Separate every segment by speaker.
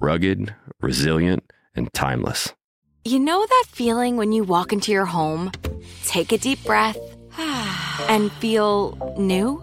Speaker 1: rugged, resilient, and timeless.
Speaker 2: You know that feeling when you walk into your home, take a deep breath, and feel new?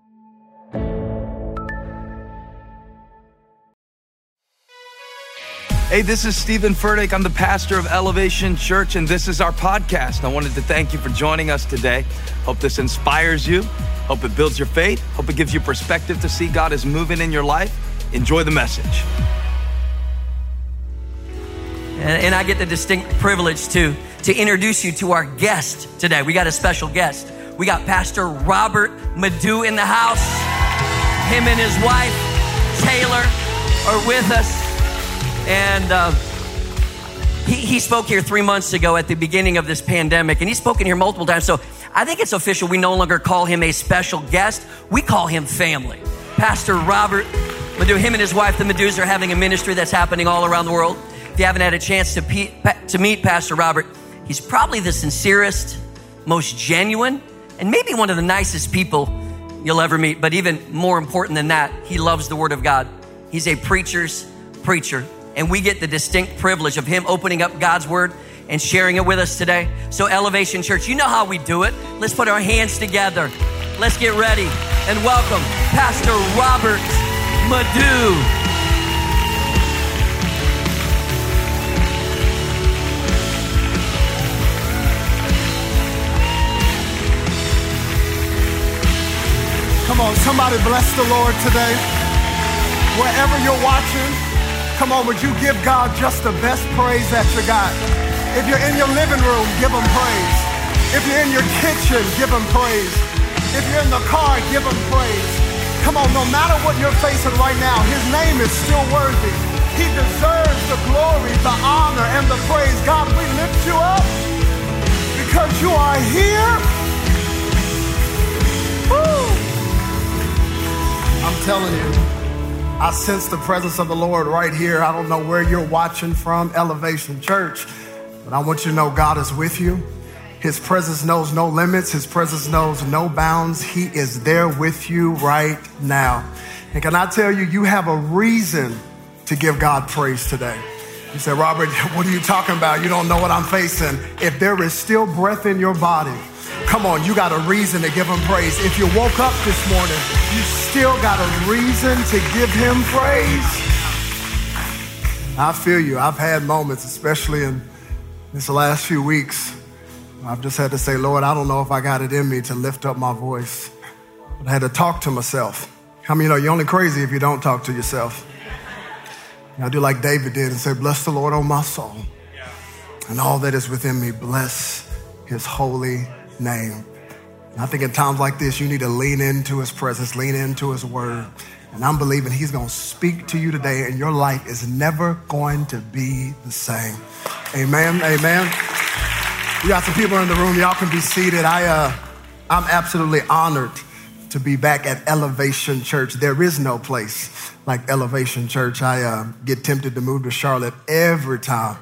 Speaker 3: Hey, this is Stephen Furtick. I'm the pastor of Elevation Church, and this is our podcast. I wanted to thank you for joining us today. Hope this inspires you. Hope it builds your faith. Hope it gives you perspective to see God is moving in your life. Enjoy the message.
Speaker 4: And, and I get the distinct privilege to, to introduce you to our guest today. We got a special guest. We got Pastor Robert Madu in the house. Him and his wife, Taylor, are with us. And uh, he, he spoke here three months ago at the beginning of this pandemic, and he's spoken here multiple times. So I think it's official. We no longer call him a special guest, we call him family. Pastor Robert Madu, him and his wife, the Madus, are having a ministry that's happening all around the world. If you haven't had a chance to, pe- to meet Pastor Robert, he's probably the sincerest, most genuine, and maybe one of the nicest people you'll ever meet. But even more important than that, he loves the Word of God. He's a preacher's preacher and we get the distinct privilege of Him opening up God's Word and sharing it with us today. So, Elevation Church, you know how we do it. Let's put our hands together. Let's get ready and welcome Pastor Robert Madu.
Speaker 5: Come on, somebody bless the Lord today. Wherever you're watching, Come on, would you give God just the best praise that you got? If you're in your living room, give him praise. If you're in your kitchen, give him praise. If you're in the car, give him praise. Come on, no matter what you're facing right now, his name is still worthy. He deserves the glory, the honor, and the praise. God, we lift you up because you are here. Woo! I'm telling you. I sense the presence of the Lord right here. I don't know where you're watching from, Elevation Church, but I want you to know God is with you. His presence knows no limits, His presence knows no bounds. He is there with you right now. And can I tell you, you have a reason to give God praise today. You say, Robert, what are you talking about? You don't know what I'm facing. If there is still breath in your body, Come on, you got a reason to give him praise. If you woke up this morning, you still got a reason to give him praise. I feel you. I've had moments, especially in this last few weeks, I've just had to say, Lord, I don't know if I got it in me to lift up my voice. But I had to talk to myself. How many you know you're only crazy if you don't talk to yourself? I do like David did and say, Bless the Lord, on my soul, and all that is within me. Bless his holy name. And I think in times like this, you need to lean into his presence, lean into his word. And I'm believing he's going to speak to you today, and your life is never going to be the same. Amen. Amen. We got some people in the room. Y'all can be seated. I, uh, I'm absolutely honored to be back at Elevation Church. There is no place like Elevation Church. I uh, get tempted to move to Charlotte every time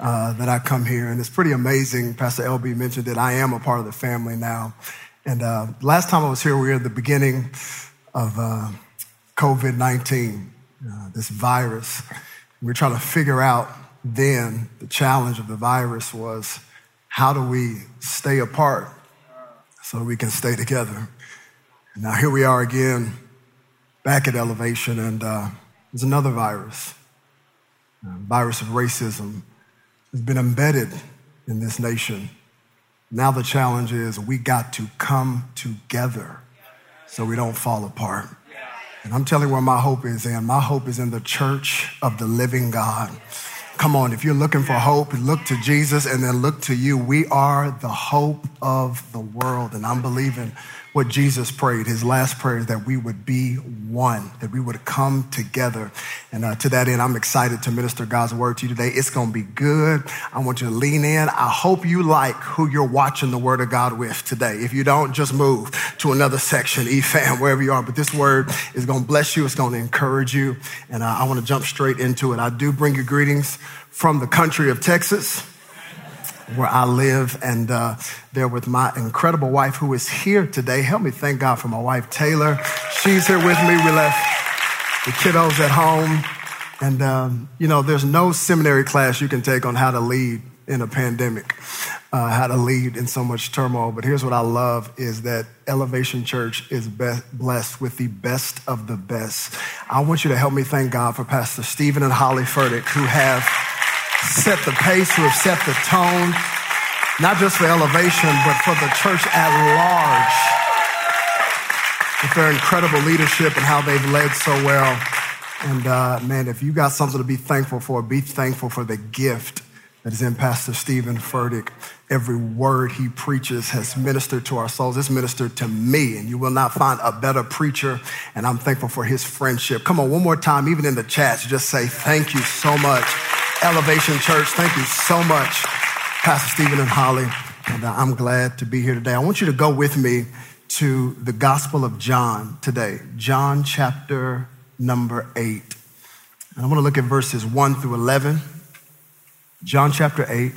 Speaker 5: uh, that I come here. And it's pretty amazing. Pastor LB mentioned that I am a part of the family now. And uh, last time I was here, we were at the beginning of uh, COVID 19, uh, this virus. We were trying to figure out then the challenge of the virus was how do we stay apart so we can stay together? Now here we are again, back at elevation, and uh, there's another virus, virus of racism, has been embedded in this nation. Now the challenge is we got to come together so we don't fall apart. And I'm telling you where my hope is in. My hope is in the church of the living God. Come on, if you're looking for hope, look to Jesus and then look to you. We are the hope of the world. And I'm believing what Jesus prayed, his last prayer, is that we would be one, that we would come together. And uh, to that end, I'm excited to minister God's word to you today. It's going to be good. I want you to lean in. I hope you like who you're watching the word of God with today. If you don't, just move to another section, EFAM, wherever you are. But this word is going to bless you. It's going to encourage you. And uh, I want to jump straight into it. I do bring you greetings from the country of Texas where I live, and uh, there with my incredible wife who is here today. Help me thank God for my wife, Taylor. She's here with me. We left the kiddos at home. And, um, you know, there's no seminary class you can take on how to lead in a pandemic, uh, how to lead in so much turmoil. But here's what I love is that Elevation Church is blessed with the best of the best. I want you to help me thank God for Pastor Stephen and Holly Furtick, who have set the pace, who have set the tone, not just for elevation, but for the church at large. With their incredible leadership and how they've led so well. And uh, man, if you got something to be thankful for, be thankful for the gift that is in Pastor Stephen Furtick. Every word he preaches has ministered to our souls. It's ministered to me, and you will not find a better preacher. And I'm thankful for his friendship. Come on, one more time, even in the chats, just say thank you so much Elevation Church. Thank you so much, Pastor Stephen and Holly. And uh, I'm glad to be here today. I want you to go with me to the Gospel of John today, John chapter number 8. And I want to look at verses 1 through 11. John chapter 8,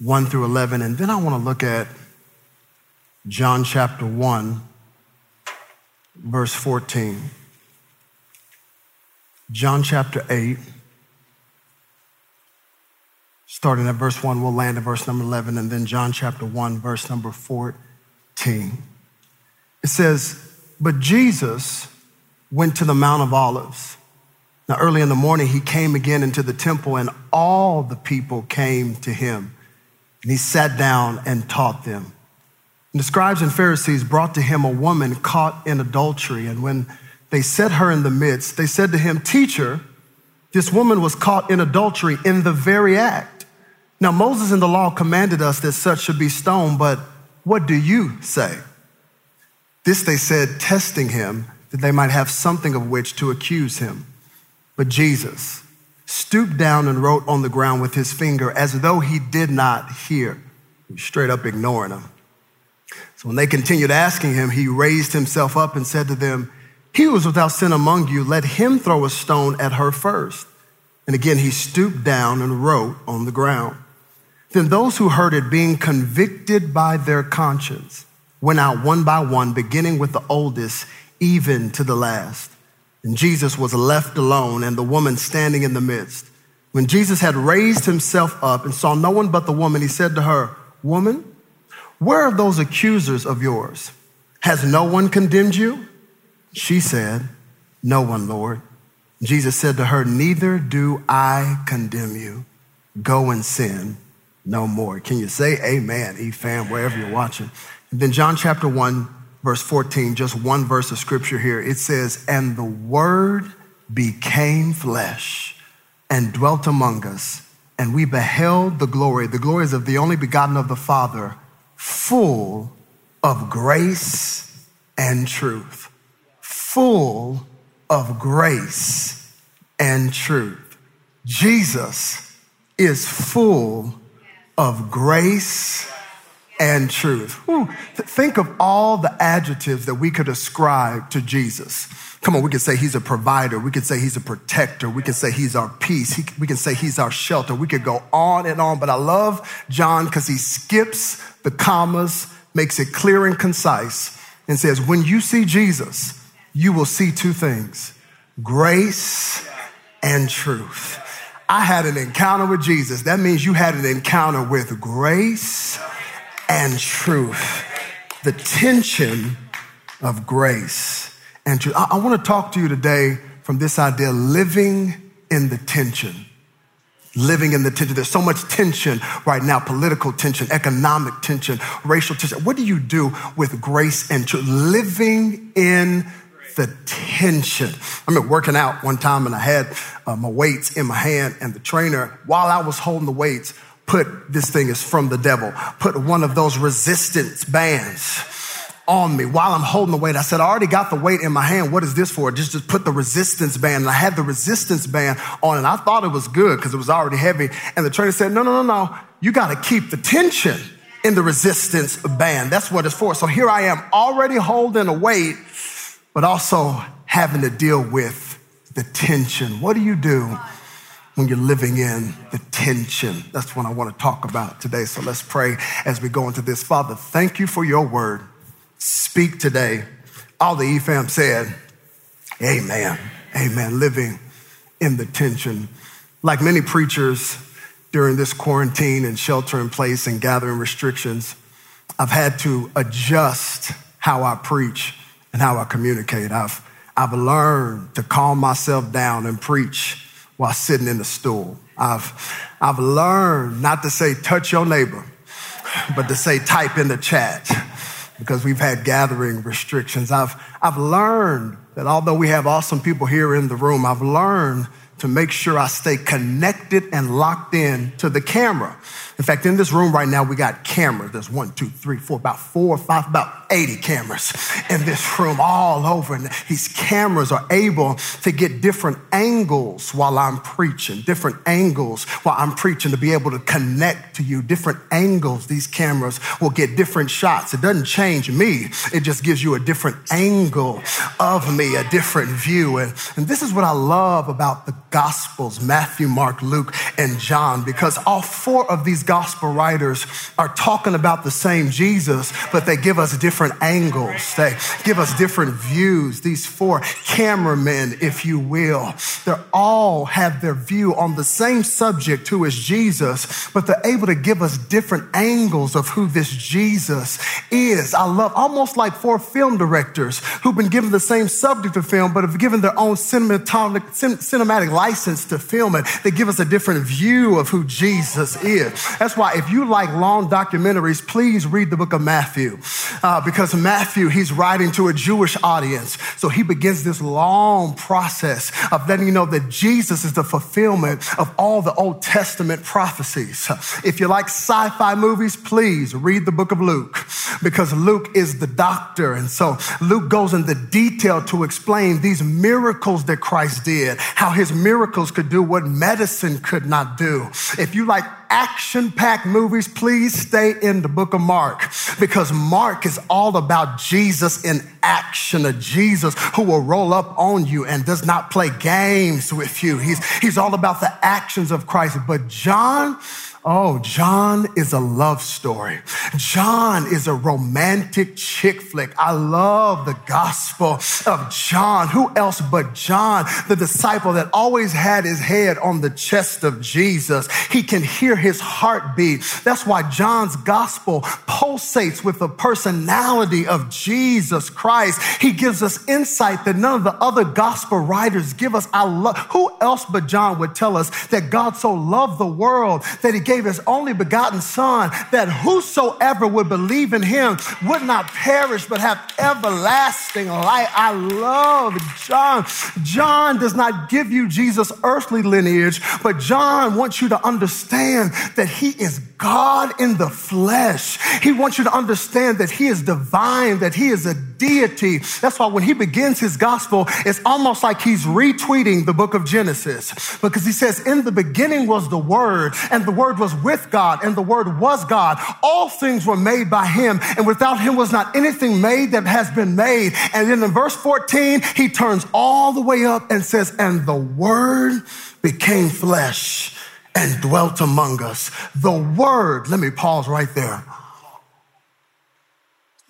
Speaker 5: 1 through 11. And then I want to look at John chapter 1, verse 14. John chapter 8, starting at verse 1, we'll land at verse number 11, and then John chapter 1, verse number 14. It says, But Jesus went to the Mount of Olives. Now, early in the morning, he came again into the temple, and all the people came to him. And he sat down and taught them. And the scribes and Pharisees brought to him a woman caught in adultery. And when they set her in the midst, they said to him, Teacher, this woman was caught in adultery in the very act. Now, Moses in the law commanded us that such should be stoned, but what do you say? This they said, testing him, that they might have something of which to accuse him. But Jesus stooped down and wrote on the ground with his finger as though he did not hear, straight up ignoring them. So when they continued asking him, he raised himself up and said to them, He was without sin among you, let him throw a stone at her first. And again, he stooped down and wrote on the ground. Then those who heard it, being convicted by their conscience, went out one by one, beginning with the oldest, even to the last. And Jesus was left alone, and the woman standing in the midst. When Jesus had raised himself up and saw no one but the woman, he said to her, Woman, where are those accusers of yours? Has no one condemned you? She said, No one, Lord. Jesus said to her, Neither do I condemn you. Go and sin no more. Can you say amen, E fam, wherever you're watching? And then John chapter 1, verse 14, just one verse of scripture here. It says, And the word became flesh and dwelt among us, and we beheld the glory. The glories of the only begotten of the Father, full of grace and truth. Full of grace and truth. Jesus is full of grace and truth. Whew. Think of all the adjectives that we could ascribe to Jesus. Come on, we can say he's a provider. We can say he's a protector. We can say he's our peace. He, we can say he's our shelter. We could go on and on, but I love John because he skips the commas, makes it clear and concise, and says, when you see Jesus, you will see two things grace and truth. I had an encounter with Jesus. That means you had an encounter with grace and truth. The tension of grace and truth. I, I want to talk to you today from this idea living in the tension. Living in the tension. There's so much tension right now political tension, economic tension, racial tension. What do you do with grace and truth? Living in the tension. I remember working out one time and I had uh, my weights in my hand, and the trainer, while I was holding the weights, put this thing is from the devil, put one of those resistance bands on me while I'm holding the weight. I said, I already got the weight in my hand. What is this for? Just, just put the resistance band. And I had the resistance band on and I thought it was good because it was already heavy. And the trainer said, no, no, no, no. You got to keep the tension in the resistance band. That's what it's for. So here I am already holding a weight, but also having to deal with the tension. What do you do when you're living in the tension? That's what I want to talk about today. So let's pray as we go into this. Father, thank you for your word speak today. All the EFAM said, Amen. Amen. Living in the tension. Like many preachers during this quarantine and shelter in place and gathering restrictions, I've had to adjust how I preach and how I communicate. I've, I've learned to calm myself down and preach while sitting in the stool. I've, I've learned not to say touch your neighbor, but to say type in the chat because we've had gathering restrictions. I've, I've learned that although we have awesome people here in the room, I've learned to make sure I stay connected and locked in to the camera. In fact, in this room right now, we got cameras. There's one, two, three, four, about four or five, about 80 cameras in this room all over. And these cameras are able to get different angles while I'm preaching, different angles while I'm preaching to be able to connect to you, different angles. These cameras will get different shots. It doesn't change me, it just gives you a different angle of me, a different view. And, and this is what I love about the Gospels Matthew, Mark, Luke, and John, because all four of these gospel writers are talking about the same Jesus, but they give us different angles. They give us different views. These four cameramen, if you will, they all have their view on the same subject, who is Jesus, but they're able to give us different angles of who this Jesus is. I love almost like four film directors who've been given the same subject of film, but have given their own cinematic, cinematic license to film it. They give us a different view of who Jesus is. That's why if you like long documentaries, please read the book of Matthew. Uh, because Matthew, he's writing to a Jewish audience. So he begins this long process of letting you know that Jesus is the fulfillment of all the Old Testament prophecies. If you like sci fi movies, please read the book of Luke because Luke is the doctor. And so Luke goes into detail to explain these miracles that Christ did, how his miracles could do what medicine could not do. If you like action packed movies, please stay in the book of Mark because Mark is all about Jesus in action, a Jesus who will roll up on you and does not play games with you. He's, he's all about the actions of Christ. But John, Oh, John is a love story. John is a romantic chick flick. I love the gospel of John. Who else but John, the disciple that always had his head on the chest of Jesus? He can hear his heartbeat. That's why John's gospel pulsates with the personality of Jesus Christ. He gives us insight that none of the other gospel writers give us. I love, who else but John would tell us that God so loved the world that he gave gave his only begotten son that whosoever would believe in him would not perish but have everlasting life. I love John. John does not give you Jesus' earthly lineage, but John wants you to understand that he is God in the flesh. He wants you to understand that he is divine, that he is a deity. That's why when he begins his gospel, it's almost like he's retweeting the book of Genesis because he says, In the beginning was the word, and the word was with God, and the word was God. All things were made by him, and without him was not anything made that has been made. And then in verse 14, he turns all the way up and says, And the word became flesh and dwelt among us. The word, let me pause right there.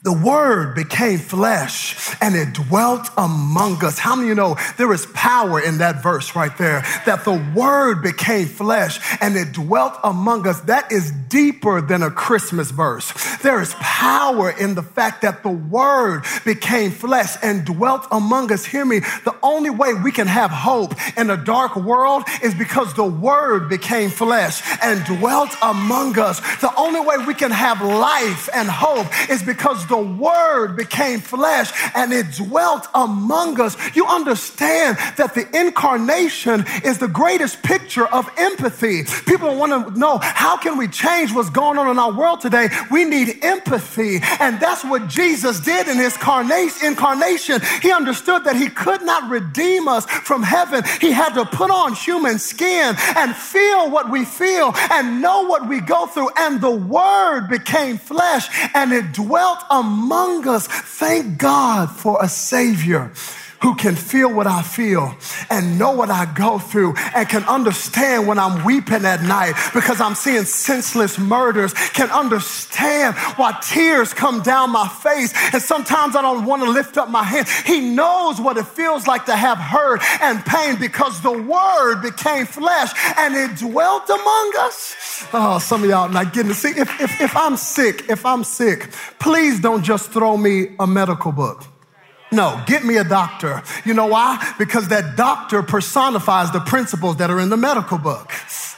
Speaker 5: The word became flesh and it dwelt among us. How many of you know there is power in that verse right there? That the word became flesh and it dwelt among us. That is deeper than a Christmas verse. There is power in the fact that the word became flesh and dwelt among us. Hear me. The only way we can have hope in a dark world is because the word became flesh and dwelt among us. The only way we can have life and hope is because the word became flesh and it dwelt among us. You understand that the incarnation is the greatest picture of empathy. People want to know how can we change what's going on in our world today? We need empathy. And that's what Jesus did in his incarnation. He understood that he could not redeem us from heaven. He had to put on human skin and feel what we feel and know what we go through. And the word became flesh and it dwelt among us. Thank God for a Savior who can feel what I feel and know what I go through and can understand when I'm weeping at night because I'm seeing senseless murders, can understand why tears come down my face. And sometimes I don't want to lift up my hand. He knows what it feels like to have hurt and pain because the word became flesh and it dwelt among us. Oh, some of y'all not getting to see. If, if, if I'm sick, if I'm sick, please don't just throw me a medical book. No, get me a doctor. You know why? Because that doctor personifies the principles that are in the medical book.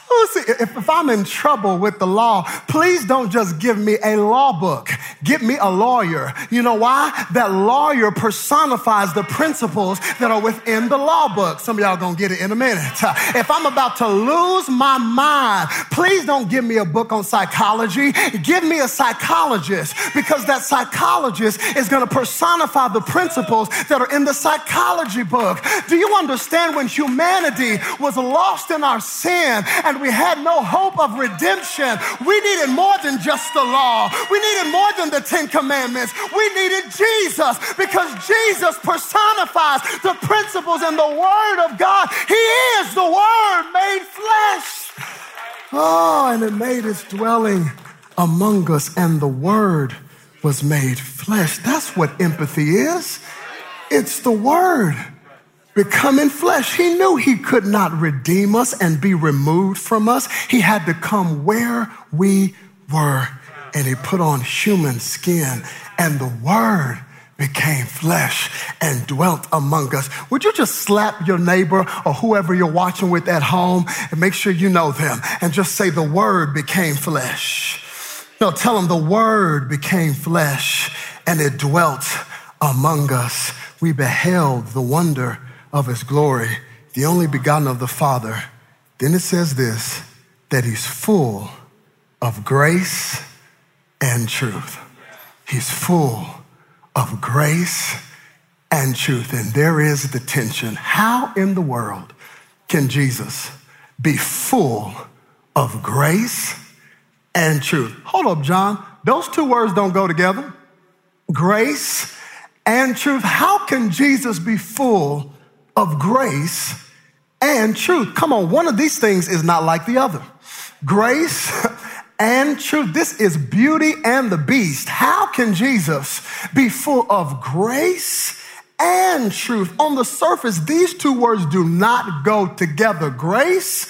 Speaker 5: Oh, see, if, if I'm in trouble with the law, please don't just give me a law book. Give me a lawyer. You know why? That lawyer personifies the principles that are within the law book. Some of y'all gonna get it in a minute. If I'm about to lose my mind, please don't give me a book on psychology. Give me a psychologist because that psychologist is gonna personify the principles that are in the psychology book. Do you understand when humanity was lost in our sin and we had no hope of redemption. We needed more than just the law. We needed more than the Ten Commandments. We needed Jesus because Jesus personifies the principles and the Word of God. He is the Word made flesh. Oh, and it made its dwelling among us, and the Word was made flesh. That's what empathy is. It's the Word becoming flesh. He knew he could not redeem us and be removed from us. He had to come where we were and he put on human skin and the word became flesh and dwelt among us. Would you just slap your neighbor or whoever you're watching with at home and make sure you know them and just say the word became flesh. No, tell them the word became flesh and it dwelt among us. We beheld the wonder of his glory, the only begotten of the Father. Then it says this that he's full of grace and truth. He's full of grace and truth. And there is the tension. How in the world can Jesus be full of grace and truth? Hold up, John. Those two words don't go together. Grace and truth. How can Jesus be full of grace and truth. Come on, one of these things is not like the other. Grace and truth. This is beauty and the beast. How can Jesus be full of grace and truth? On the surface, these two words do not go together. Grace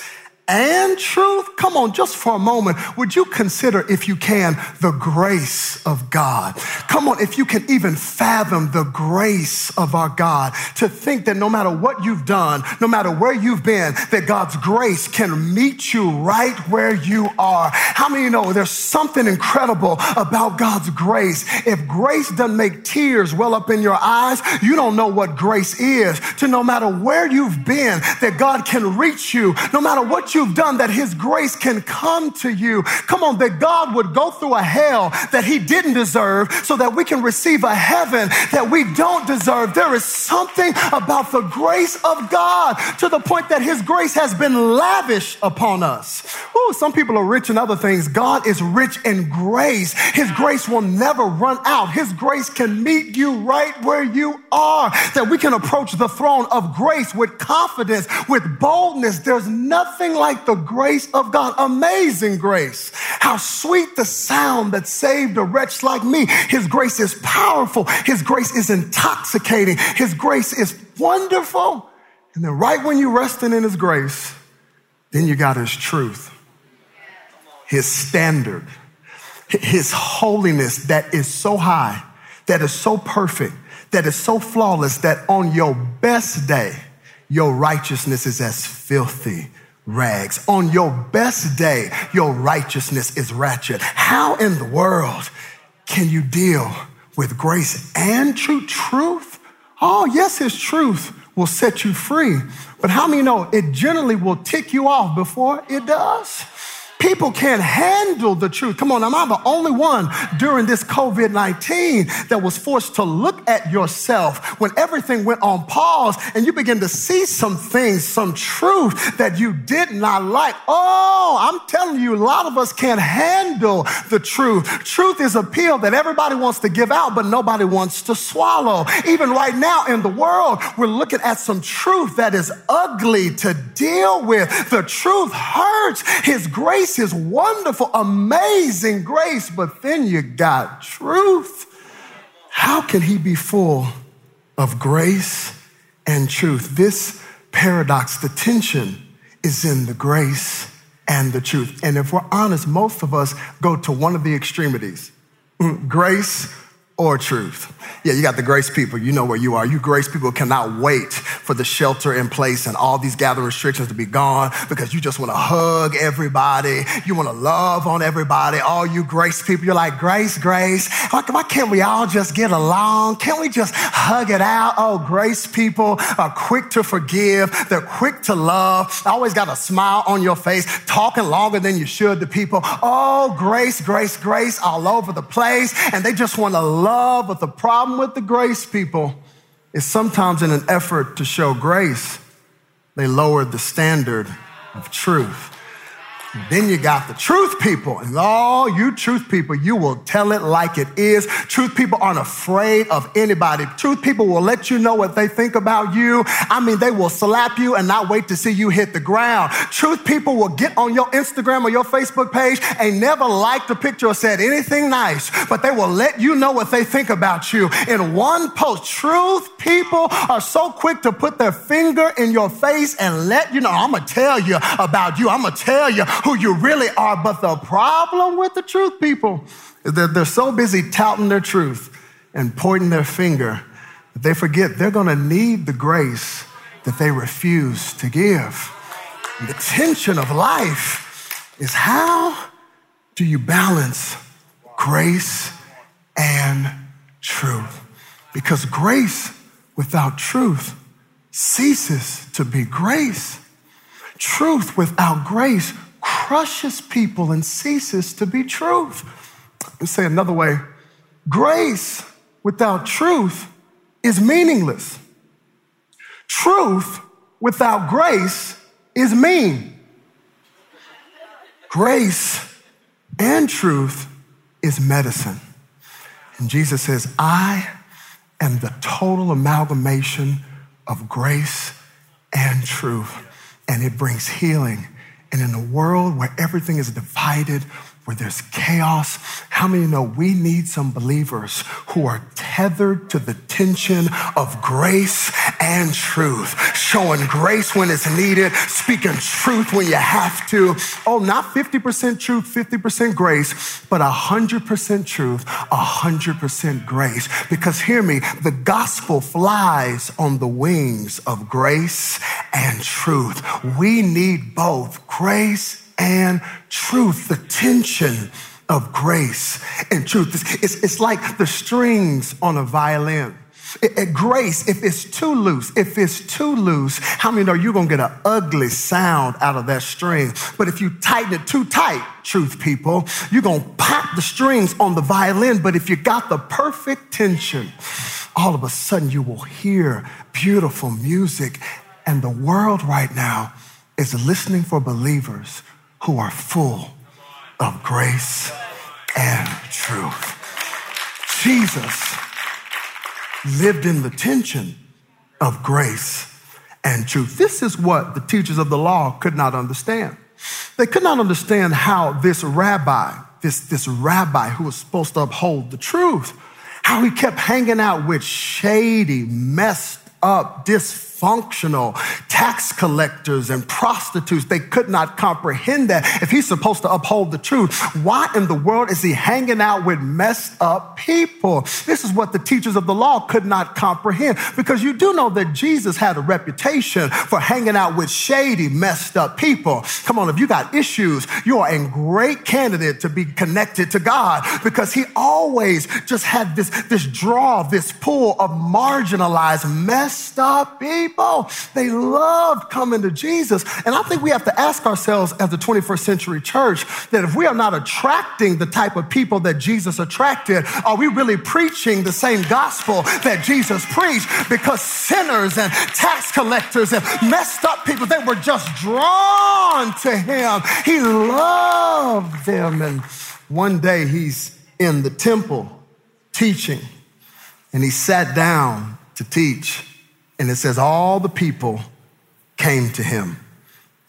Speaker 5: and truth? Come on, just for a moment, would you consider, if you can, the grace of God? Come on, if you can even fathom the grace of our God, to think that no matter what you've done, no matter where you've been, that God's grace can meet you right where you are. How many know there's something incredible about God's grace? If grace doesn't make tears well up in your eyes, you don't know what grace is. To no matter where you've been, that God can reach you, no matter what you you've done that His grace can come to you. Come on, that God would go through a hell that He didn't deserve so that we can receive a heaven that we don't deserve. There is something about the grace of God to the point that His grace has been lavished upon us. Ooh, some people are rich in other things. God is rich in grace. His grace will never run out. His grace can meet you right where you are, that we can approach the throne of grace with confidence, with boldness. There's nothing like the grace of God. Amazing grace. How sweet the sound that saved a wretch like me. His grace is powerful. His grace is intoxicating. His grace is wonderful. And then, right when you're resting in His grace, then you got His truth, His standard, His holiness that is so high, that is so perfect, that is so flawless that on your best day, your righteousness is as filthy rags. On your best day, your righteousness is ratchet. How in the world can you deal with grace and true truth? Oh, yes, his truth will set you free. But how many know it generally will tick you off before it does? People can't handle the truth. Come on, am I the only one during this COVID 19 that was forced to look at yourself when everything went on pause and you begin to see some things, some truth that you did not like? Oh, I'm telling you, a lot of us can't handle the truth. Truth is a pill that everybody wants to give out, but nobody wants to swallow. Even right now in the world, we're looking at some truth that is ugly to deal with. The truth hurts. His grace grace is wonderful, amazing grace, but then you got truth. How can he be full of grace and truth? This paradox, the tension is in the grace and the truth. And if we're honest, most of us go to one of the extremities mm, grace or truth. Yeah, you got the grace people. You know where you are. You grace people cannot wait for the shelter in place and all these gathering restrictions to be gone because you just want to hug everybody. You want to love on everybody. All you grace people, you're like, grace, grace. Why, why can't we all just get along? Can't we just hug it out? Oh, grace people are quick to forgive. They're quick to love. Always got a smile on your face, talking longer than you should to people. Oh, grace, grace, grace all over the place. And they just want to love, but the problem with the grace people is sometimes in an effort to show grace, they lowered the standard of truth. Then you got the truth people. And all you truth people, you will tell it like it is. Truth people aren't afraid of anybody. Truth people will let you know what they think about you. I mean, they will slap you and not wait to see you hit the ground. Truth people will get on your Instagram or your Facebook page and never liked a picture or said anything nice, but they will let you know what they think about you in one post. Truth people are so quick to put their finger in your face and let you know, I'm going to tell you about you. I'm going to tell you who you really are. But the problem with the truth people is that they're so busy touting their truth and pointing their finger that they forget they're going to need the grace that they refuse to give. And the tension of life is how do you balance grace and truth? Because grace without truth ceases to be grace. Truth without grace crushes people and ceases to be truth. Let's say another way grace without truth is meaningless. Truth without grace is mean. Grace and truth is medicine. And Jesus says, I am the total amalgamation of grace and truth, and it brings healing and in a world where everything is divided, where there's chaos, how many know we need some believers who are tethered to the tension of grace and truth, showing grace when it's needed, speaking truth when you have to. Oh, not 50% truth, 50% grace, but 100% truth, 100% grace. Because hear me, the gospel flies on the wings of grace and truth. We need both grace and truth, the tension of grace and truth. It's, it's, it's like the strings on a violin. Grace, if it's too loose, if it's too loose, how many know you're gonna get an ugly sound out of that string? But if you tighten it too tight, truth people, you're gonna pop the strings on the violin. But if you got the perfect tension, all of a sudden you will hear beautiful music. And the world right now is listening for believers who are full of grace and truth. Jesus lived in the tension of grace and truth. This is what the teachers of the law could not understand. They could not understand how this rabbi, this, this rabbi who was supposed to uphold the truth, how he kept hanging out with shady, messed up, dysfunctional dysfunctional tax collectors and prostitutes. They could not comprehend that. If he's supposed to uphold the truth, why in the world is he hanging out with messed up people? This is what the teachers of the law could not comprehend because you do know that Jesus had a reputation for hanging out with shady, messed up people. Come on, if you got issues, you are a great candidate to be connected to God because he always just had this, this draw, this pull of marginalized, messed up people people. They loved coming to Jesus. And I think we have to ask ourselves as the 21st century church that if we are not attracting the type of people that Jesus attracted, are we really preaching the same gospel that Jesus preached? Because sinners and tax collectors and messed up people, they were just drawn to him. He loved them. And one day he's in the temple teaching, and he sat down to teach. And it says, all the people came to him.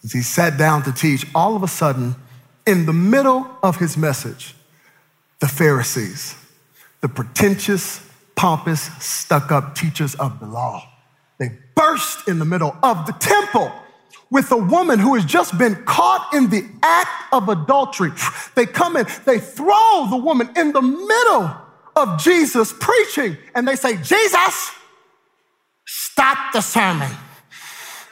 Speaker 5: As he sat down to teach, all of a sudden, in the middle of his message, the Pharisees, the pretentious, pompous, stuck up teachers of the law, they burst in the middle of the temple with a woman who has just been caught in the act of adultery. They come in, they throw the woman in the middle of Jesus preaching, and they say, Jesus, Stop the sermon.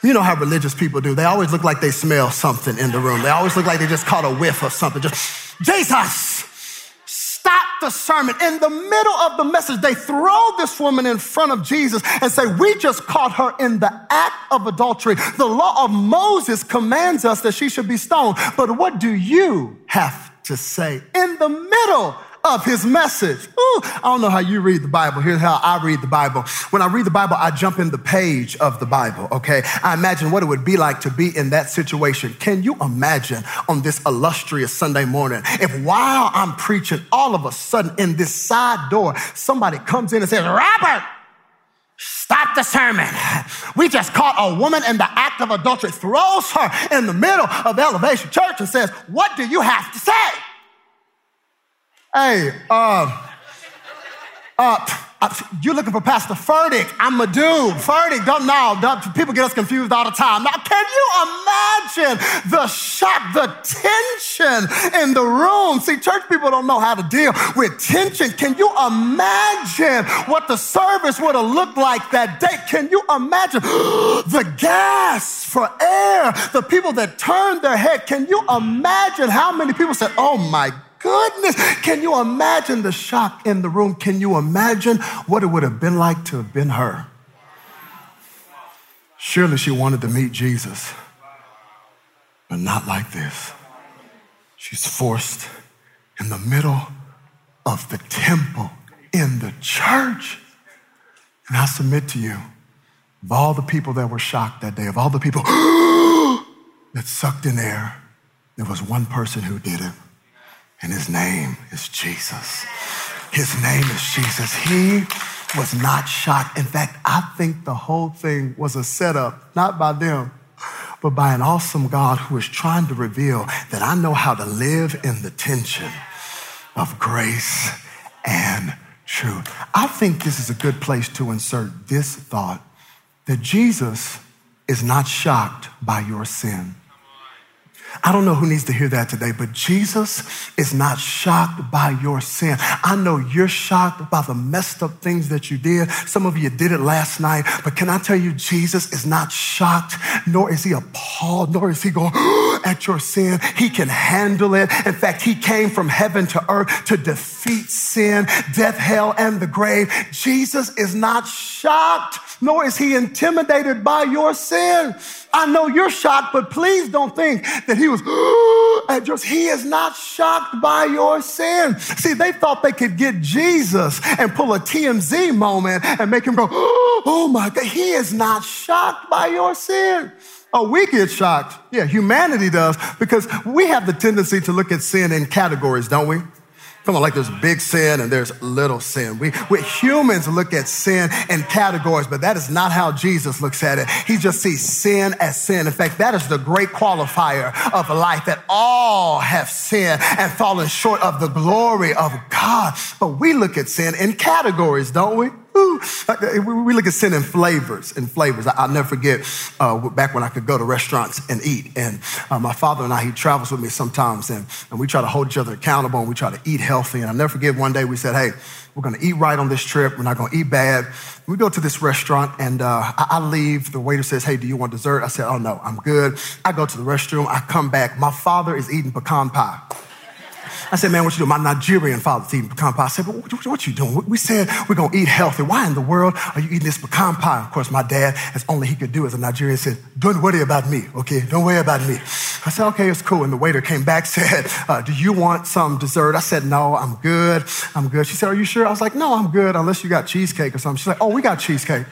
Speaker 5: You know how religious people do. They always look like they smell something in the room. They always look like they just caught a whiff of something. Just, Jesus, stop the sermon. In the middle of the message, they throw this woman in front of Jesus and say, We just caught her in the act of adultery. The law of Moses commands us that she should be stoned. But what do you have to say? In the middle of his message. Ooh, I don't know how you read the Bible. Here's how I read the Bible. When I read the Bible, I jump in the page of the Bible, okay? I imagine what it would be like to be in that situation. Can you imagine on this illustrious Sunday morning if while I'm preaching, all of a sudden in this side door, somebody comes in and says, Robert, Stop the sermon. We just caught a woman in the act of adultery, throws her in the middle of Elevation Church and says, What do you have to say? Hey, uh, uh, you're looking for Pastor Furtick. I'm Madu. Furtick, don't know. People get us confused all the time. Now, can you imagine the shock, the tension in the room? See, church people don't know how to deal with tension. Can you imagine what the service would have looked like that day? Can you imagine the gas for air? The people that turned their head. Can you imagine how many people said, Oh my goodness. Can you imagine the shock in the room? Can you imagine what it would have been like to have been her? Surely she wanted to meet Jesus, but not like this. She's forced in the middle of the temple, in the church. And I submit to you, of all the people that were shocked that day, of all the people that sucked in air, there was one person who did it. And his name is Jesus. His name is Jesus. He was not shocked. In fact, I think the whole thing was a setup, not by them, but by an awesome God who is trying to reveal that I know how to live in the tension of grace and truth. I think this is a good place to insert this thought that Jesus is not shocked by your sin. I don't know who needs to hear that today, but Jesus is not shocked by your sin. I know you're shocked by the messed up things that you did. Some of you did it last night, but can I tell you, Jesus is not shocked, nor is he appalled, nor is he going at your sin. He can handle it. In fact, he came from heaven to earth to defeat sin, death, hell, and the grave. Jesus is not shocked, nor is he intimidated by your sin. I know you're shocked, but please don't think that he was at yours. He is not shocked by your sin. See, they thought they could get Jesus and pull a TMZ moment and make him go, oh my God. He is not shocked by your sin. Oh, we get shocked. Yeah, humanity does because we have the tendency to look at sin in categories, don't we? Come on, like there's big sin and there's little sin. We, we humans look at sin in categories, but that is not how Jesus looks at it. He just sees sin as sin. In fact, that is the great qualifier of life that all have sinned and fallen short of the glory of God. But we look at sin in categories, don't we? We look at sin in flavors, in flavors. I'll never forget uh, back when I could go to restaurants and eat. And uh, my father and I, he travels with me sometimes, and, and we try to hold each other accountable and we try to eat healthy. And I'll never forget one day we said, hey, we're going to eat right on this trip. We're not going to eat bad. We go to this restaurant and uh, I, I leave. The waiter says, Hey, do you want dessert? I said, Oh, no, I'm good. I go to the restroom. I come back. My father is eating pecan pie. I said, man, what you doing? My Nigerian father's eating pecan pie. I said, what, what, what you doing? We said we're going to eat healthy. Why in the world are you eating this pecan pie? Of course, my dad, as only he could do as a Nigerian, said, don't worry about me, okay? Don't worry about me. I said, okay, it's cool. And the waiter came back, said, uh, do you want some dessert? I said, no, I'm good. I'm good. She said, are you sure? I was like, no, I'm good, unless you got cheesecake or something. She's like, oh, we got cheesecake.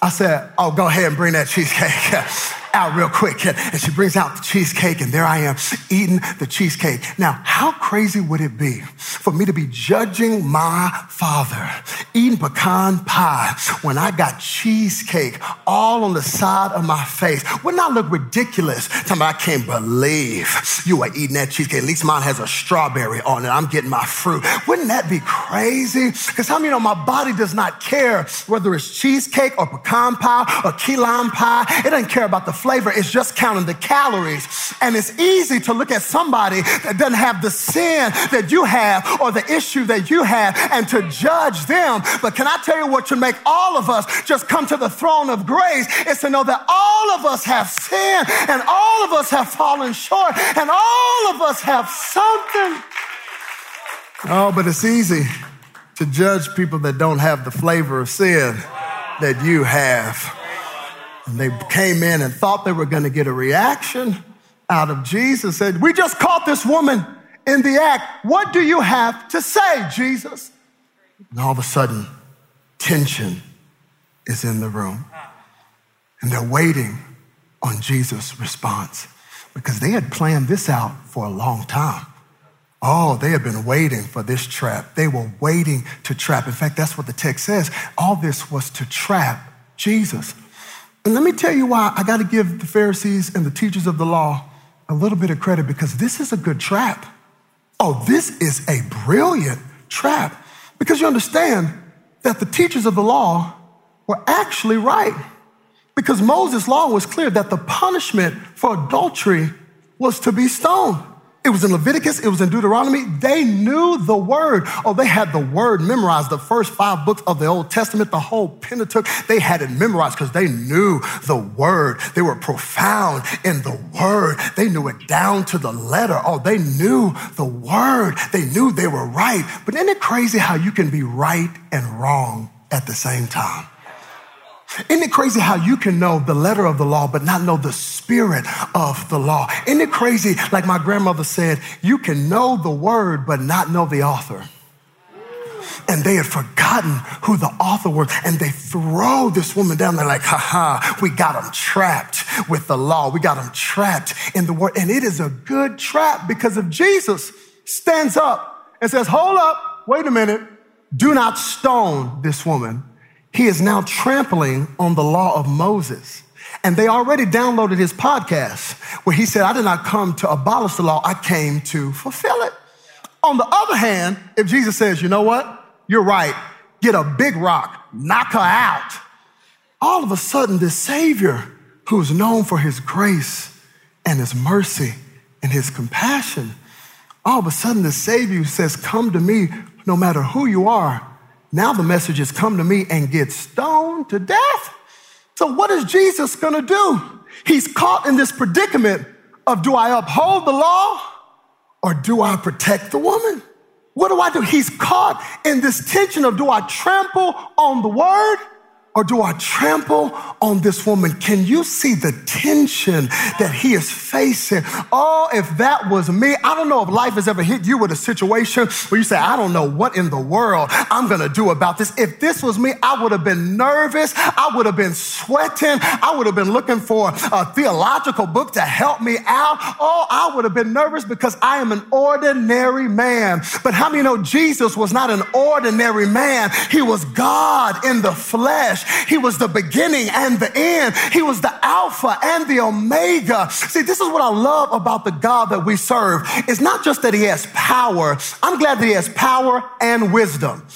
Speaker 5: I said, oh, go ahead and bring that cheesecake. out real quick. And she brings out the cheesecake, and there I am eating the cheesecake. Now, how crazy would it be for me to be judging my father eating pecan pie when I got cheesecake all on the side of my face? Wouldn't that look ridiculous? Tell I can't believe you are eating that cheesecake. At least mine has a strawberry on it. I'm getting my fruit. Wouldn't that be crazy? Because how many know my body does not care whether it's cheesecake or pecan pie or key lime pie? It doesn't care about the flavor, it's just counting the calories. And it's easy to look at somebody that doesn't have the sin that you have or the issue that you have and to judge them. But can I tell you what should make all of us just come to the throne of grace is to know that all of us have sin and all of us have fallen short and all of us have something. Oh, but it's easy to judge people that don't have the flavor of sin that you have. And they came in and thought they were going to get a reaction out of Jesus. Said, We just caught this woman in the act. What do you have to say, Jesus? And all of a sudden, tension is in the room. And they're waiting on Jesus' response because they had planned this out for a long time. Oh, they had been waiting for this trap. They were waiting to trap. In fact, that's what the text says. All this was to trap Jesus. And let me tell you why I got to give the Pharisees and the teachers of the law a little bit of credit because this is a good trap. Oh, this is a brilliant trap because you understand that the teachers of the law were actually right. Because Moses' law was clear that the punishment for adultery was to be stoned. It was in Leviticus, it was in Deuteronomy. They knew the word. Oh, they had the word memorized. The first five books of the Old Testament, the whole Pentateuch, they had it memorized because they knew the word. They were profound in the word. They knew it down to the letter. Oh, they knew the word. They knew they were right. But isn't it crazy how you can be right and wrong at the same time? Isn't it crazy how you can know the letter of the law but not know the spirit of the law? Isn't it crazy, like my grandmother said, you can know the word but not know the author? And they had forgotten who the author was, and they throw this woman down. They're like, ha ha, we got them trapped with the law. We got them trapped in the word. And it is a good trap because if Jesus stands up and says, hold up, wait a minute, do not stone this woman he is now trampling on the law of Moses. And they already downloaded his podcast where he said, I did not come to abolish the law, I came to fulfill it. On the other hand, if Jesus says, you know what? You're right. Get a big rock, knock her out. All of a sudden, this Savior, who's known for his grace and his mercy and his compassion, all of a sudden the Savior says, Come to me no matter who you are. Now the message come to me and get stoned to death. So, what is Jesus gonna do? He's caught in this predicament of do I uphold the law or do I protect the woman? What do I do? He's caught in this tension of do I trample on the word or do I trample on this woman? Can you see the tension that he is facing? Oh, if that was me, I don't know if life has ever hit you with a situation where you say, I don't know what in the world I'm gonna do about this. If this was me, I would have been nervous. I would have been sweating. I would have been looking for a theological book to help me out. Oh, I would have been nervous because I am an ordinary man. But how many know Jesus was not an ordinary man? He was God in the flesh. He was the beginning and the end. He was the Alpha and the Omega. See, this is what I love about the God that we serve. It's not just that he has power. I'm glad that he has power and wisdom.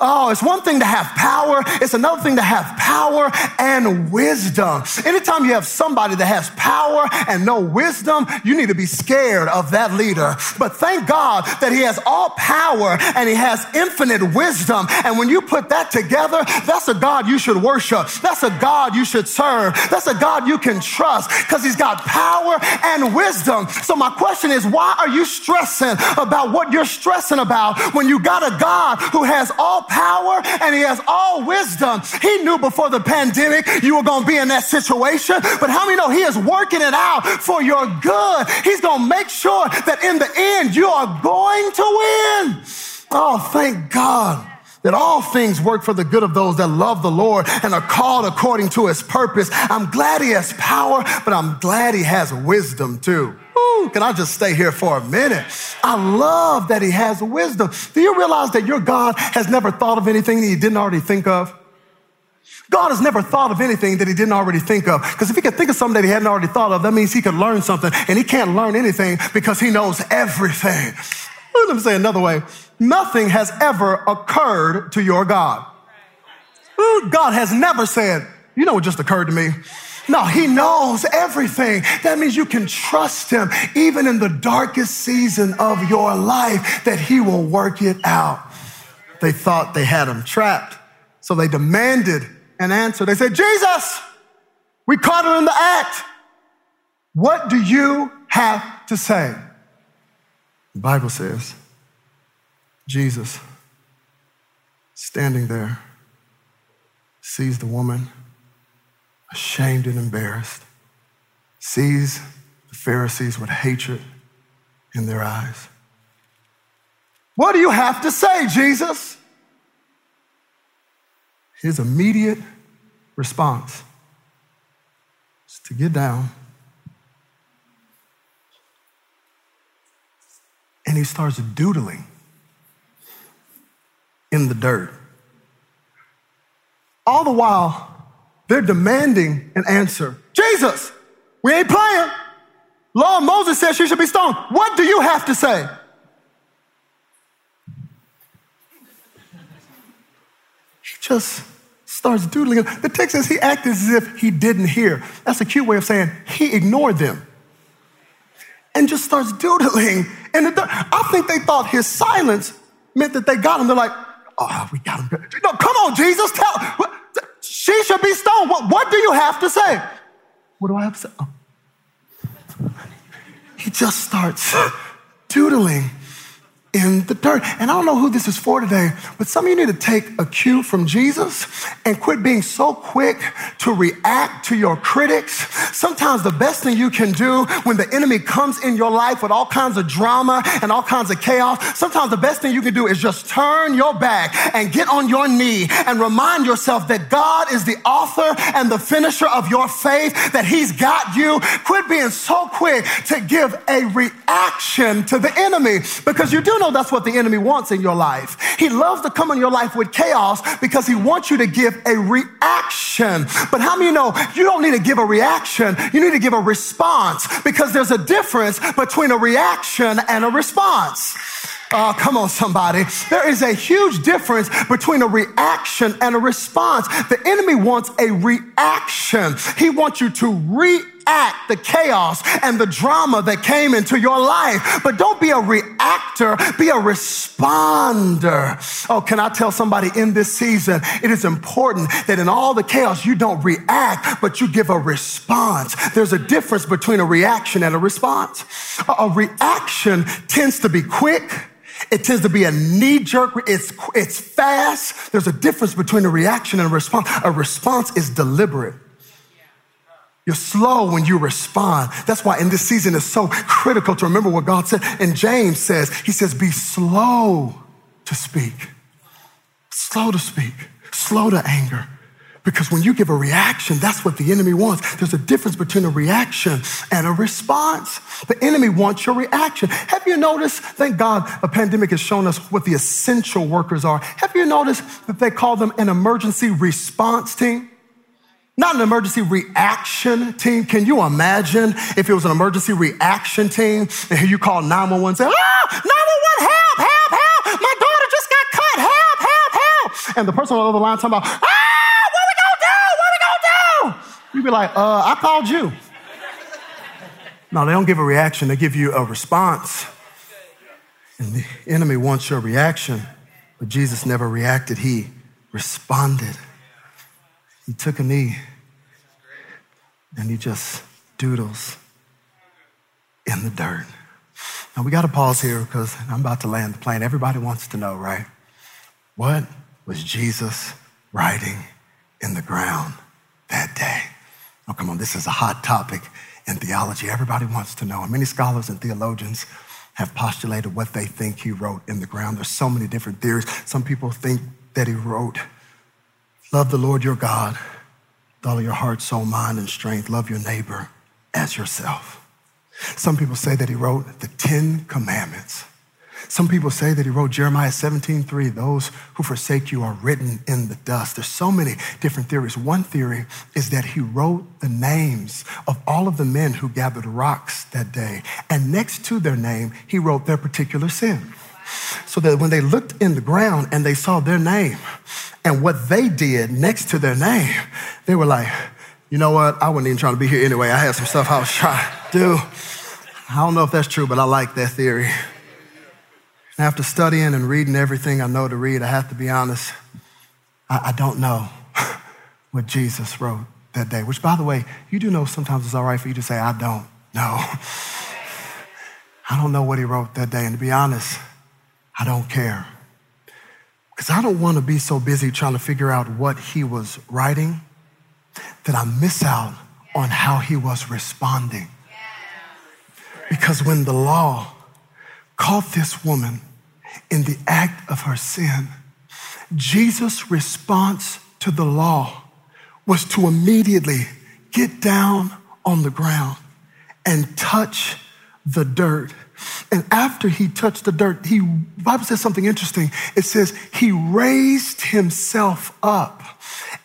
Speaker 5: Oh, it's one thing to have power. It's another thing to have power and wisdom. Anytime you have somebody that has power and no wisdom, you need to be scared of that leader. But thank God that he has all power and he has infinite wisdom. And when you put that together, that's a God you should worship. That's a God you should serve. That's a God you can trust because he's got power and wisdom. So my question is, why are you stressing about what you're stressing about when you got a God who has all power and he has all wisdom. He knew before the pandemic you were going to be in that situation, but how many know he is working it out for your good? He's going to make sure that in the end you are going to win. Oh, thank God that all things work for the good of those that love the Lord and are called according to his purpose. I'm glad he has power, but I'm glad he has wisdom too. Ooh, can I just stay here for a minute? I love that he has wisdom. Do you realize that your God has never thought of anything that he didn't already think of? God has never thought of anything that he didn't already think of. Because if he could think of something that he hadn't already thought of, that means he could learn something. And he can't learn anything because he knows everything. Let me say another way nothing has ever occurred to your God. God has never said, You know what just occurred to me? No, he knows everything. That means you can trust him even in the darkest season of your life that he will work it out. They thought they had him trapped, so they demanded an answer. They said, Jesus, we caught her in the act. What do you have to say? The Bible says, Jesus, standing there, sees the woman ashamed and embarrassed, sees the Pharisees with hatred in their eyes. What do you have to say, Jesus? His immediate response is to get down. And he starts doodling the dirt. All the while, they're demanding an answer. Jesus, we ain't playing. Law of Moses says she should be stoned. What do you have to say? He just starts doodling. The text says he acted as if he didn't hear. That's a cute way of saying he ignored them and just starts doodling. And I think they thought his silence meant that they got him. They're like, oh, we got him. No, come on, Jesus, tell. She should be stoned. What, what do you have to say? What do I have to say? Oh. He just starts doodling in the dirt. And I don't know who this is for today, but some of you need to take a cue from Jesus and quit being so quick to react to your critics. Sometimes the best thing you can do when the enemy comes in your life with all kinds of drama and all kinds of chaos, sometimes the best thing you can do is just turn your back and get on your knee and remind yourself that God is the author and the finisher of your faith, that He's got you. Quit being so quick to give a reaction to the enemy because you do know that's what the enemy wants in your life. He loves to come in your life with chaos because he wants you to give a reaction. But how many know you don't need to give a reaction? You need to give a response because there's a difference between a reaction and a response. Oh, come on, somebody. There is a huge difference between a reaction and a response. The enemy wants a reaction. He wants you to react react the chaos and the drama that came into your life. But don't be a reactor, be a responder. Oh, can I tell somebody in this season, it is important that in all the chaos, you don't react, but you give a response. There's a difference between a reaction and a response. A reaction tends to be quick. It tends to be a knee jerk. It's, it's fast. There's a difference between a reaction and a response. A response is deliberate. You're slow when you respond. That's why in this season it's so critical to remember what God said. And James says, he says, be slow to speak. Slow to speak. Slow to anger. Because when you give a reaction, that's what the enemy wants. There's a difference between a reaction and a response. The enemy wants your reaction. Have you noticed? Thank God a pandemic has shown us what the essential workers are. Have you noticed that they call them an emergency response team? Not an emergency reaction team. Can you imagine if it was an emergency reaction team and you call 911 and say, ah, 911, help, help, help. My daughter just got cut. Help, help, help. And the person on the other line talking about, ah, what we gonna do, what we gonna do? You'd be like, uh, I called you. No, they don't give a reaction, they give you a response. And the enemy wants your reaction, but Jesus never reacted, he responded. He took a knee and he just doodles in the dirt. Now we got to pause here because I'm about to land the plane. Everybody wants to know, right? What was Jesus writing in the ground that day? Oh, come on, this is a hot topic in theology. Everybody wants to know. And many scholars and theologians have postulated what they think he wrote in the ground. There's so many different theories. Some people think that he wrote, Love the Lord your God with all your heart, soul, mind, and strength. Love your neighbor as yourself. Some people say that he wrote the Ten Commandments. Some people say that he wrote Jeremiah 17, 3, those who forsake you are written in the dust. There's so many different theories. One theory is that he wrote the names of all of the men who gathered rocks that day. And next to their name, he wrote their particular sin. So that when they looked in the ground and they saw their name and what they did next to their name, they were like, you know what? I wasn't even trying to be here anyway. I had some stuff I was trying to do. I don't know if that's true, but I like that theory. After studying and reading everything I know to read, I have to be honest, I, I don't know what Jesus wrote that day. Which, by the way, you do know sometimes it's all right for you to say, I don't know. I don't know what he wrote that day. And to be honest, I don't care. Because I don't want to be so busy trying to figure out what he was writing that I miss out on how he was responding. Because when the law caught this woman in the act of her sin, Jesus' response to the law was to immediately get down on the ground and touch the dirt. And after he touched the dirt, he Bible says something interesting. It says he raised himself up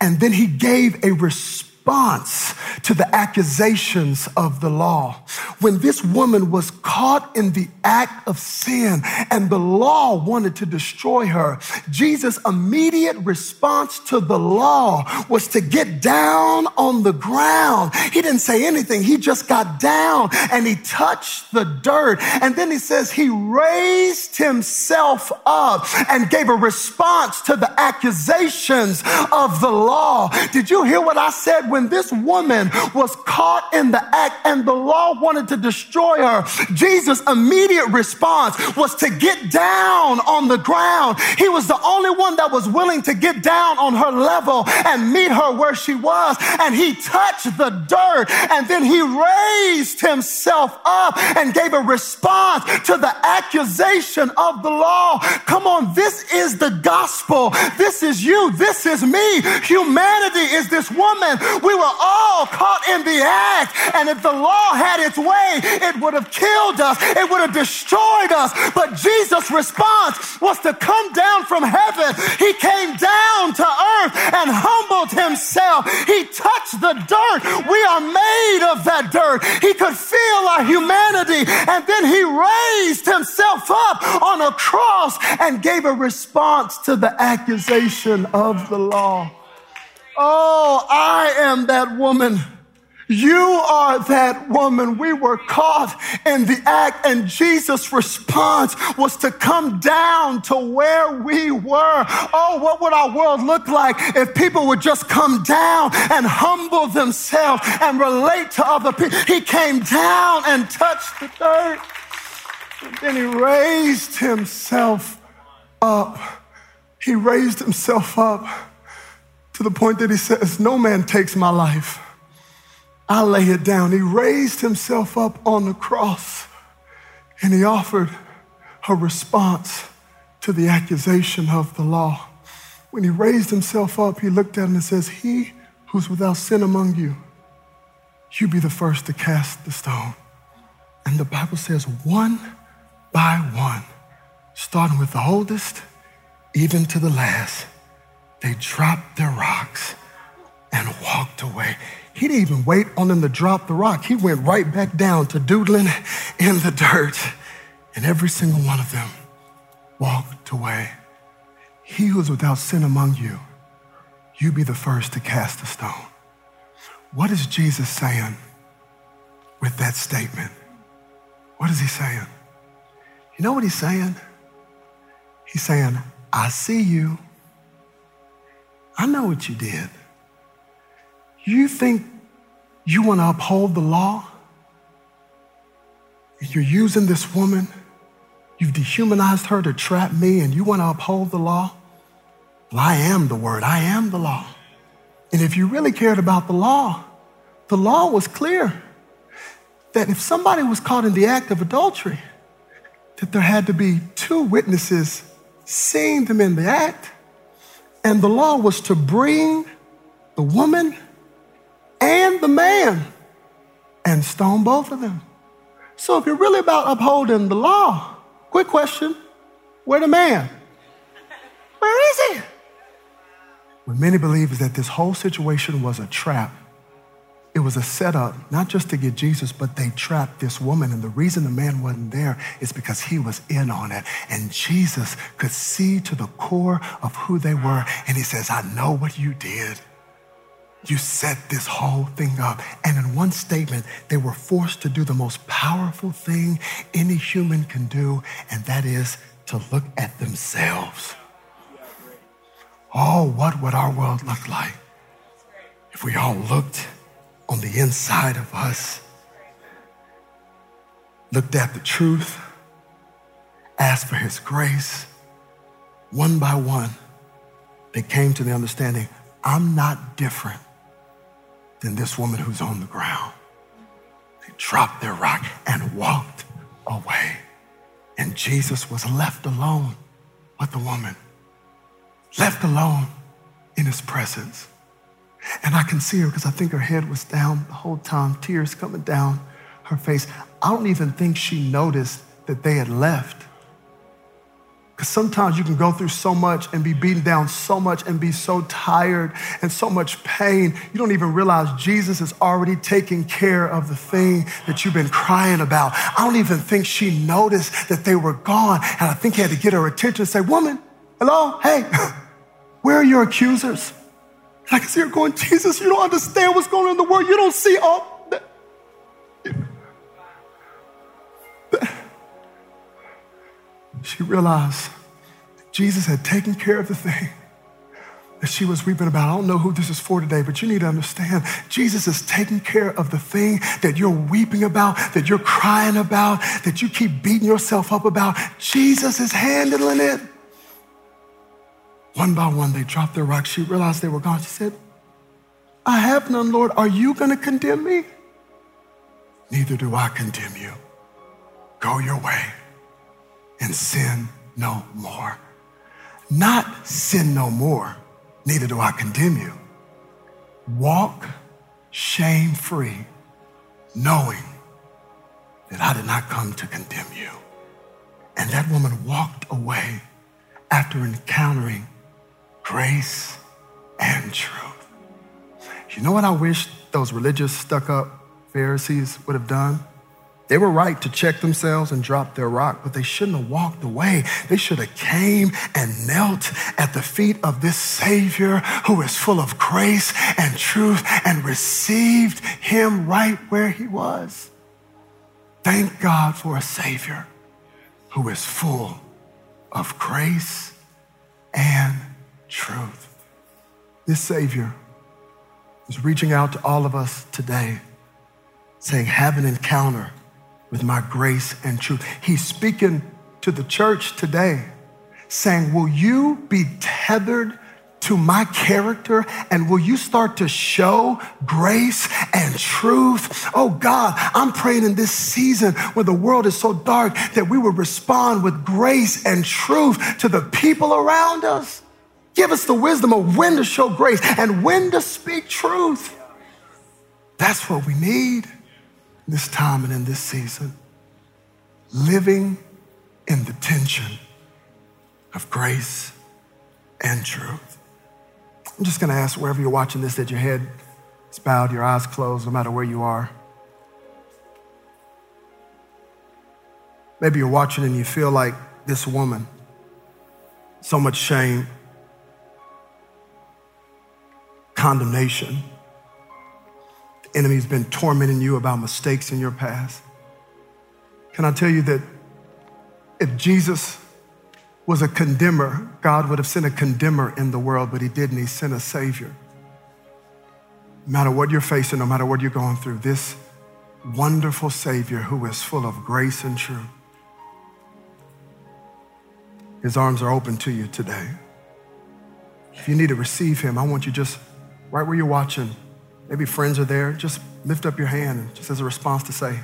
Speaker 5: and then he gave a response response to the accusations of the law. When this woman was caught in the act of sin and the law wanted to destroy her, Jesus' immediate response to the law was to get down on the ground. He didn't say anything. He just got down and he touched the dirt. And then he says he raised himself up and gave a response to the accusations of the law. Did you hear what I said when when this woman was caught in the act and the law wanted to destroy her, Jesus' immediate response was to get down on the ground. He was the only one that was willing to get down on her level and meet her where she was. And he touched the dirt and then he raised himself up and gave a response to the accusation of the law. Come on, this is the gospel. This is you. This is me. Humanity is this woman. We were all caught in the act. And if the law had its way, it would have killed us, it would have destroyed us. But Jesus' response was to come down from heaven. He came down to earth and humbled himself. He touched the dirt. We are made of that dirt. He could feel our humanity. And then he raised himself up on a cross and gave a response to the accusation of the law. Oh, I am that woman You are that woman. We were caught in the act, and Jesus' response was to come down to where we were. Oh, what would our world look like if people would just come down and humble themselves and relate to other people? He came down and touched the dirt, and then he raised himself up. He raised himself up to the point that he says, No man takes my life. I lay it down. He raised himself up on the cross and he offered a response to the accusation of the law. When he raised himself up, he looked at him and says, He who's without sin among you, you be the first to cast the stone. And the Bible says, one by one, starting with the oldest, even to the last, they dropped their rocks and walked away. He didn't even wait on them to drop the rock. He went right back down to doodling in the dirt. And every single one of them walked away. He who is without sin among you, you be the first to cast a stone. What is Jesus saying with that statement? What is he saying? You know what he's saying? He's saying, I see you. I know what you did. You think you want to uphold the law? You're using this woman. You've dehumanized her to trap me, and you want to uphold the law? Well, I am the word, I am the law. And if you really cared about the law, the law was clear that if somebody was caught in the act of adultery, that there had to be two witnesses seeing them in the act. And the law was to bring the woman and the man and stone both of them. So if you're really about upholding the law, quick question where the man? Where is he? What many believe is that this whole situation was a trap. It was a setup, not just to get Jesus, but they trapped this woman. And the reason the man wasn't there is because he was in on it. And Jesus could see to the core of who they were. And he says, I know what you did. You set this whole thing up. And in one statement, they were forced to do the most powerful thing any human can do, and that is to look at themselves. Oh, what would our world look like if we all looked on the inside of us, looked at the truth, asked for His grace? One by one, they came to the understanding I'm not different than this woman who's on the ground. They dropped their rock and walked away. And Jesus was left alone with the woman, left alone in his presence. And I can see her because I think her head was down the whole time, tears coming down her face. I don't even think she noticed that they had left. Because sometimes you can go through so much and be beaten down so much and be so tired and so much pain, you don't even realize Jesus is already taking care of the thing that you've been crying about. I don't even think she noticed that they were gone. And I think he had to get her attention and say, Woman, hello, hey, where are your accusers? And I can see her going, Jesus, you don't understand what's going on in the world. You don't see all that. She realized Jesus had taken care of the thing that she was weeping about. I don't know who this is for today, but you need to understand Jesus is taking care of the thing that you're weeping about, that you're crying about, that you keep beating yourself up about. Jesus is handling it. One by one, they dropped their rocks. She realized they were gone. She said, I have none, Lord. Are you going to condemn me? Neither do I condemn you. Go your way and sin no more. Not sin no more, neither do I condemn you. Walk shame free, knowing that I did not come to condemn you. And that woman walked away after encountering grace and truth. You know what I wish those religious, stuck up Pharisees would have done? They were right to check themselves and drop their rock, but they shouldn't have walked away. They should have came and knelt at the feet of this Savior who is full of grace and truth and received him right where he was. Thank God for a Savior who is full of grace This Savior is reaching out to all of us today, saying, Have an encounter with my grace and truth. He's speaking to the church today, saying, Will you be tethered to my character and will you start to show grace and truth? Oh God, I'm praying in this season where the world is so dark that we will respond with grace and truth to the people around us. Give us the wisdom of when to show grace and when to speak truth. That's what we need this time and in this season. Living in the tension of grace and truth. I'm just going to ask wherever you're watching this that your head is bowed, your eyes closed, no matter where you are. Maybe you're watching and you feel like this woman, so much shame, condemnation the enemy's been tormenting you about mistakes in your past. Can I tell you that if Jesus was a condemner, God would have sent a condemner in the world, but he didn't. He sent a savior. No matter what you're facing, no matter what you're going through, this wonderful savior who is full of grace and truth. His arms are open to you today. If you need to receive him, I want you just right where you're watching, Maybe friends are there. Just lift up your hand and just as a response to say,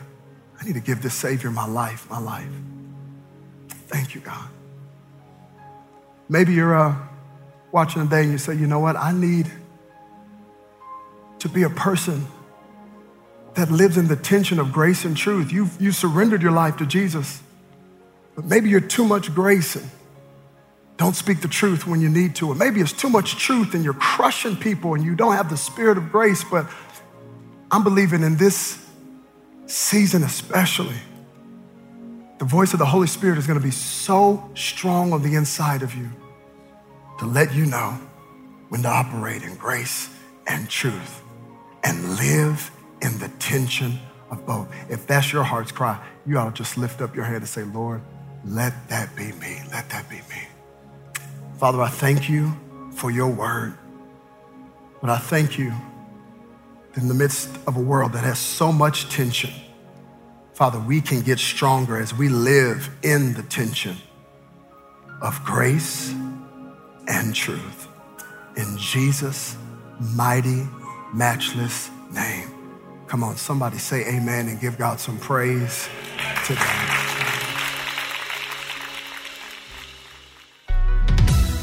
Speaker 5: I need to give this Savior my life, my life. Thank you, God. Maybe you're uh, watching today and you say, you know what? I need to be a person that lives in the tension of grace and truth. You've, you surrendered your life to Jesus, but maybe you're too much grace and don't speak the truth when you need to. Or maybe it's too much truth and you're crushing people and you don't have the spirit of grace. But I'm believing in this season, especially, the voice of the Holy Spirit is going to be so strong on the inside of you to let you know when to operate in grace and truth and live in the tension of both. If that's your heart's cry, you ought to just lift up your hand and say, Lord, let that be me. Let that be me. Father, I thank you for your word. But I thank you in the midst of a world that has so much tension. Father, we can get stronger as we live in the tension of grace and truth. In Jesus' mighty, matchless name. Come on, somebody say amen and give God some praise today.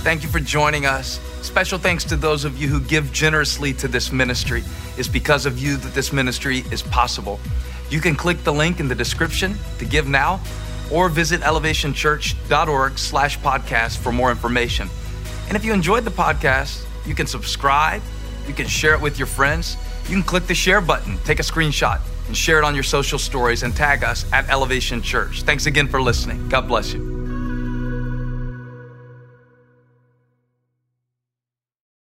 Speaker 3: Thank you for joining us. Special thanks to those of you who give generously to this ministry. It's because of you that this ministry is possible. You can click the link in the description to give now or visit elevationchurch.org slash podcast for more information. And if you enjoyed the podcast, you can subscribe, you can share it with your friends, you can click the share button, take a screenshot, and share it on your social stories and tag us at Elevation Church. Thanks again for listening. God bless you.